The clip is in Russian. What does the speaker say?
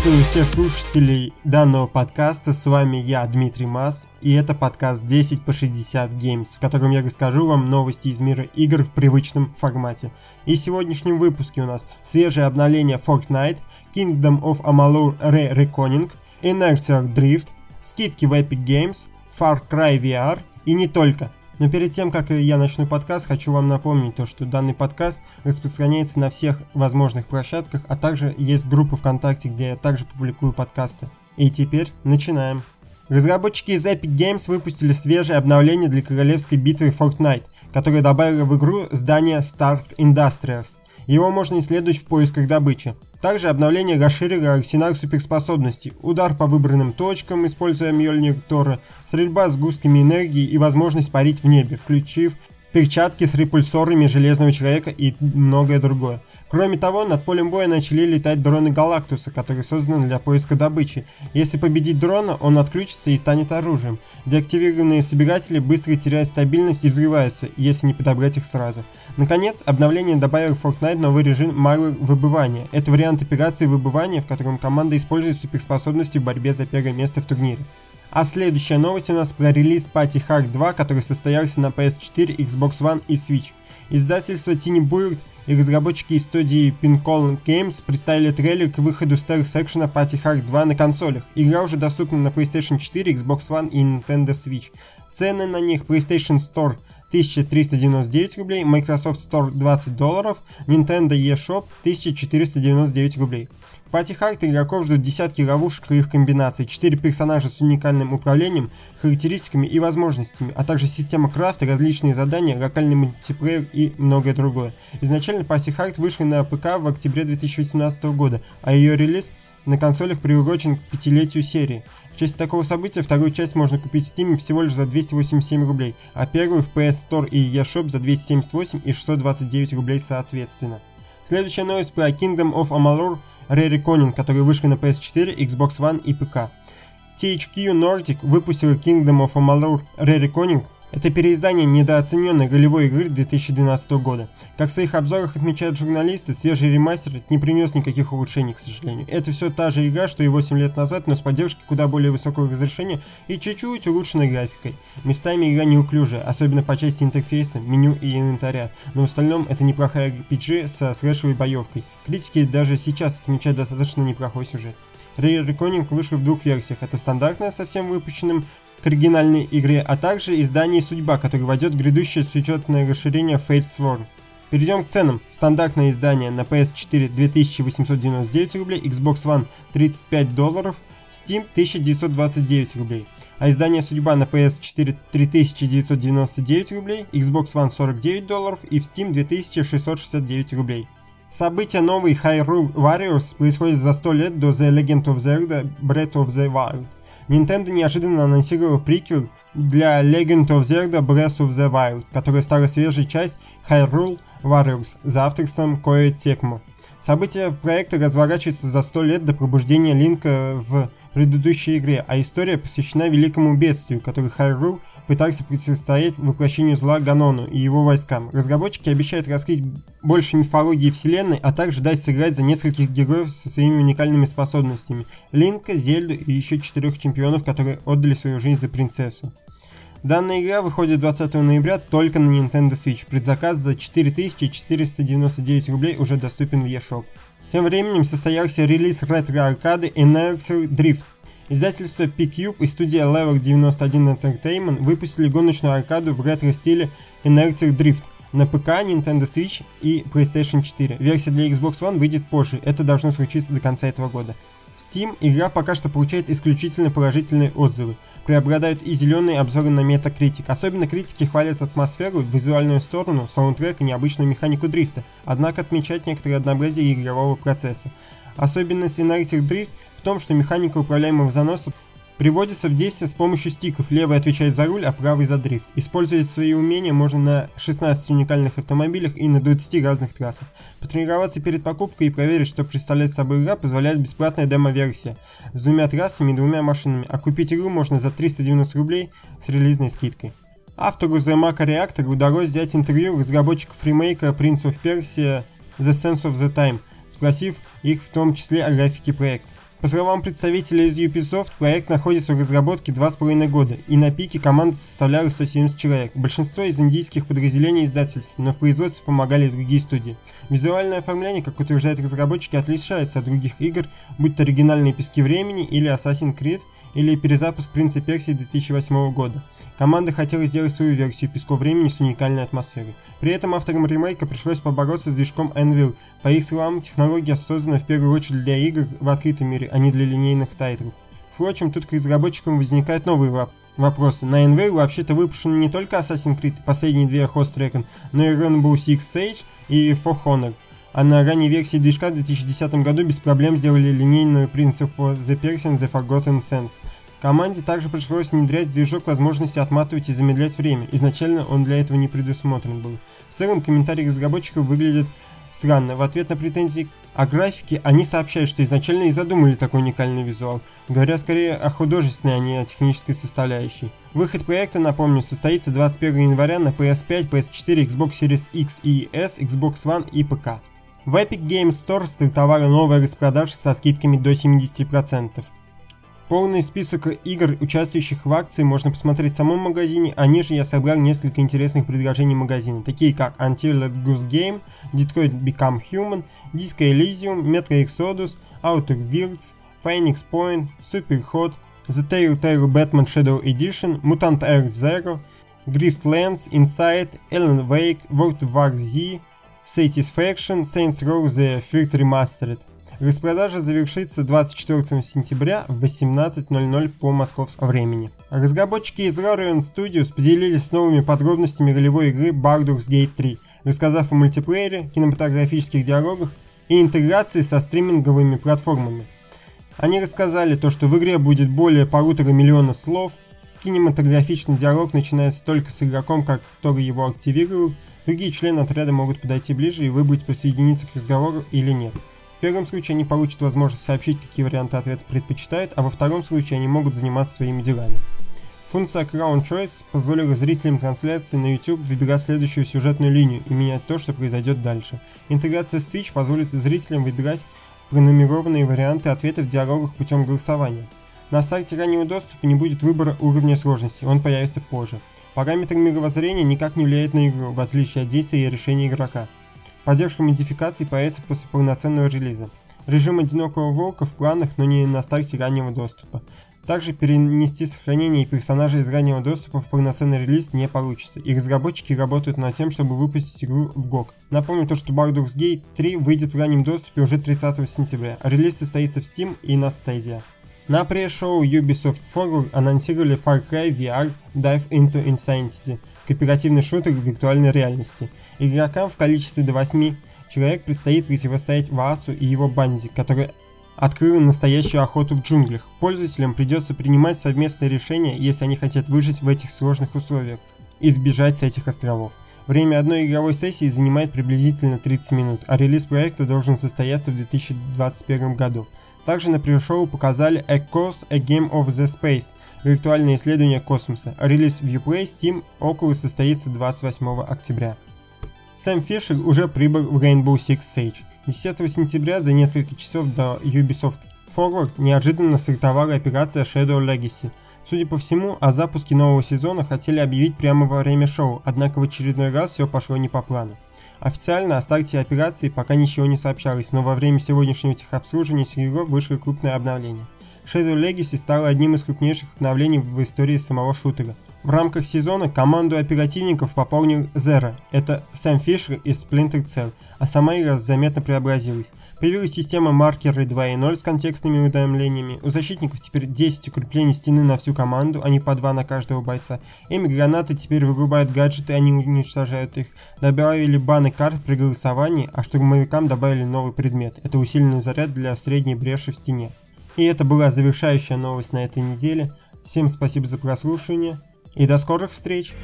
Приветствую всех слушателей данного подкаста, с вами я, Дмитрий Мас, и это подкаст 10 по 60 Games, в котором я расскажу вам новости из мира игр в привычном формате. И в сегодняшнем выпуске у нас свежее обновление Fortnite, Kingdom of Amalur Re-Reckoning, Inertia Drift, скидки в Epic Games, Far Cry VR и не только – но перед тем, как я начну подкаст, хочу вам напомнить то, что данный подкаст распространяется на всех возможных площадках, а также есть группа ВКонтакте, где я также публикую подкасты. И теперь начинаем. Разработчики из Epic Games выпустили свежее обновление для королевской битвы Fortnite, которое добавило в игру здание Stark Industries. Его можно исследовать в поисках добычи. Также обновление расширило арсенал суперспособностей, удар по выбранным точкам, используя Мьёльнир Тора, стрельба с густками энергии и возможность парить в небе, включив перчатки с репульсорами Железного Человека и многое другое. Кроме того, над полем боя начали летать дроны Галактуса, которые созданы для поиска добычи. Если победить дрона, он отключится и станет оружием. Деактивированные собиратели быстро теряют стабильность и взрываются, если не подобрать их сразу. Наконец, обновление добавило в Fortnite новый режим Marvel выбывания. Это вариант операции выбывания, в котором команда использует суперспособности в борьбе за первое место в турнире. А следующая новость у нас про релиз Party Hard 2, который состоялся на PS4, Xbox One и Switch. Издательство Tiny Bird и разработчики из студии Pinnacle Games представили трейлер к выходу Stealth Action Party Hard 2 на консолях. Игра уже доступна на PlayStation 4, Xbox One и Nintendo Switch. Цены на них PlayStation Store 1399 рублей, Microsoft Store 20 долларов, Nintendo eShop 1499 рублей. В пати Харт игроков ждут десятки ловушек и их комбинаций, 4 персонажа с уникальным управлением, характеристиками и возможностями, а также система крафта, различные задания, локальный мультиплеер и многое другое. Изначально Пати Харт вышла на ПК в октябре 2018 года, а ее релиз на консолях приурочен к пятилетию серии. В честь такого события вторую часть можно купить в Steam всего лишь за 287 рублей, а первую в PS Store и eShop за 278 и 629 рублей соответственно. Следующая новость про Kingdom of Amalur Re-Reckoning, которые вышли на PS4, Xbox One и ПК. THQ Nordic выпустила Kingdom of Amalur Re-Reckoning это переиздание недооцененной голевой игры 2012 года. Как в своих обзорах отмечают журналисты, свежий ремастер не принес никаких улучшений, к сожалению. Это все та же игра, что и 8 лет назад, но с поддержкой куда более высокого разрешения и чуть-чуть улучшенной графикой. Местами игра неуклюжая, особенно по части интерфейса, меню и инвентаря, но в остальном это неплохая RPG со слэшевой боевкой. Критики даже сейчас отмечают достаточно неплохой сюжет. Rare Reckoning вышел в двух версиях. Это стандартная со всем выпущенным к оригинальной игре, а также издание «Судьба», которое войдет грядущее сюжетное расширение Fate Sworn. Перейдем к ценам. Стандартное издание на PS4 2899 рублей, Xbox One 35 долларов, Steam 1929 рублей. А издание «Судьба» на PS4 3999 рублей, Xbox One 49 долларов и в Steam 2669 рублей. События новой Hyrule Warriors происходят за 100 лет до The Legend of Zelda Breath of the Wild. Nintendo неожиданно анонсировал приквел для Legend of Zelda Breath of the Wild, которая стала свежей часть Hyrule Warriors за авторством Koei Tecmo. События проекта разворачиваются за 100 лет до пробуждения Линка в предыдущей игре, а история посвящена великому бедствию, который Хайрул пытался противостоять воплощению зла Ганону и его войскам. Разработчики обещают раскрыть больше мифологии вселенной, а также дать сыграть за нескольких героев со своими уникальными способностями. Линка, Зельду и еще четырех чемпионов, которые отдали свою жизнь за принцессу. Данная игра выходит 20 ноября только на Nintendo Switch. Предзаказ за 4499 рублей уже доступен в eShop. Тем временем состоялся релиз ретро-аркады Inertial Drift. Издательство P-Cube и студия Level 91 Entertainment выпустили гоночную аркаду в ретро-стиле Inertial Drift на ПК, Nintendo Switch и PlayStation 4. Версия для Xbox One выйдет позже, это должно случиться до конца этого года. В Steam игра пока что получает исключительно положительные отзывы. Преобладают и зеленые обзоры на Metacritic. Особенно критики хвалят атмосферу, визуальную сторону, саундтрек и необычную механику дрифта, однако отмечают некоторые однообразие игрового процесса. Особенность Narrative Drift в том, что механика управляемого заноса Приводится в действие с помощью стиков. Левый отвечает за руль, а правый за дрифт. Использовать свои умения можно на 16 уникальных автомобилях и на 20 разных трассах. Потренироваться перед покупкой и проверить, что представляет собой игра, позволяет бесплатная демо-версия с двумя трассами и двумя машинами, а купить игру можно за 390 рублей с релизной скидкой. Автору The Maca Reactor удалось взять интервью разработчиков ремейка Prince of Persia The Sense of the Time, спросив их в том числе о графике проекта. По словам представителей из Ubisoft, проект находится в разработке 2,5 года, и на пике команда составляла 170 человек. Большинство из индийских подразделений издательств, но в производстве помогали другие студии. Визуальное оформление, как утверждают разработчики, отличается от других игр, будь то оригинальные пески времени или Assassin's Creed, или перезапуск Принца Персии 2008 года. Команда хотела сделать свою версию Песков времени с уникальной атмосферой. При этом авторам ремейка пришлось побороться с движком Anvil. По их словам, технология создана в первую очередь для игр в открытом мире, а не для линейных тайтлов. Впрочем, тут к разработчикам возникают новые вопросы. На Anvil вообще-то выпущены не только Assassin's Creed, последние две Host Recon, но и Rainbow Six Siege и For Honor. А на ранней версии движка в 2010 году без проблем сделали линейную Prince of The Persian The Forgotten Sands. Команде также пришлось внедрять движок возможности отматывать и замедлять время. Изначально он для этого не предусмотрен был. В целом комментарии разработчиков выглядят странно. В ответ на претензии о графике они сообщают, что изначально и задумали такой уникальный визуал, говоря скорее о художественной, а не о технической составляющей. Выход проекта, напомню, состоится 21 января на PS5, PS4, Xbox Series X и S, Xbox One и ПК. В Epic Games Store стартовали новые распродажи со скидками до 70%. Полный список игр, участвующих в акции, можно посмотреть в самом магазине, а ниже я собрал несколько интересных предложений магазина, такие как Untitled Goose Game, Detroit Become Human, Disco Elysium, Metro Exodus, Outer Worlds, Phoenix Point, Super Hot, The Telltale Batman Shadow Edition, Mutant Earth Zero, Griftlands, Inside, Alan Wake, World War Z, Satisfaction, Saints Row The Third Remastered. Распродажа завершится 24 сентября в 18.00 по московскому времени. Разработчики из Larian Studios поделились новыми подробностями ролевой игры Baldur's Gate 3, рассказав о мультиплеере, кинематографических диалогах и интеграции со стриминговыми платформами. Они рассказали то, что в игре будет более полутора миллиона слов, кинематографичный диалог начинается только с игроком, который его активирует, другие члены отряда могут подойти ближе и выбрать присоединиться к разговору или нет. В первом случае они получат возможность сообщить, какие варианты ответа предпочитают, а во втором случае они могут заниматься своими делами. Функция Crown Choice позволила зрителям трансляции на YouTube выбирать следующую сюжетную линию и менять то, что произойдет дальше. Интеграция с Twitch позволит зрителям выбирать пронумерованные варианты ответов в диалогах путем голосования. На старте раннего доступа не будет выбора уровня сложности, он появится позже. Параметр мировоззрения никак не влияет на игру, в отличие от действия и решения игрока. Поддержка модификаций появится после полноценного релиза. Режим одинокого волка в планах, но не на старте раннего доступа. Также перенести сохранение персонажей из раннего доступа в полноценный релиз не получится, и разработчики работают над тем, чтобы выпустить игру в GOG. Напомню то, что Baldur's Gate 3 выйдет в раннем доступе уже 30 сентября, релиз состоится в Steam и на Stadia. На пресс-шоу Ubisoft Forward анонсировали Far Cry VR Dive into Insanity, кооперативный шутер в виртуальной реальности. Игрокам в количестве до 8 человек предстоит противостоять Ваасу и его банде, который открыла настоящую охоту в джунглях. Пользователям придется принимать совместные решения, если они хотят выжить в этих сложных условиях и сбежать с этих островов. Время одной игровой сессии занимает приблизительно 30 минут, а релиз проекта должен состояться в 2021 году. Также на пресс-шоу показали Echoes A Game of the Space, виртуальное исследование космоса. Релиз в Uplay Steam около состоится 28 октября. Сэм Фишер уже прибыл в Rainbow Six Siege. 10 сентября за несколько часов до Ubisoft Forward неожиданно стартовала операция Shadow Legacy. Судя по всему, о запуске нового сезона хотели объявить прямо во время шоу, однако в очередной раз все пошло не по плану. Официально о старте операции пока ничего не сообщалось, но во время сегодняшнего техобслуживания серверов вышло крупное обновление. Shadow Legacy стало одним из крупнейших обновлений в истории самого шутера – в рамках сезона команду оперативников пополнил Zero, это Сэм Фишер из Splinter Cell, а сама игра заметно преобразилась. Появилась система маркеры 2.0 с контекстными уведомлениями, у защитников теперь 10 укреплений стены на всю команду, а не по 2 на каждого бойца. Эми гранаты теперь вырубают гаджеты, они уничтожают их. Добавили баны карт при голосовании, а штурмовикам добавили новый предмет, это усиленный заряд для средней бреши в стене. И это была завершающая новость на этой неделе. Всем спасибо за прослушивание и до скорых встреч!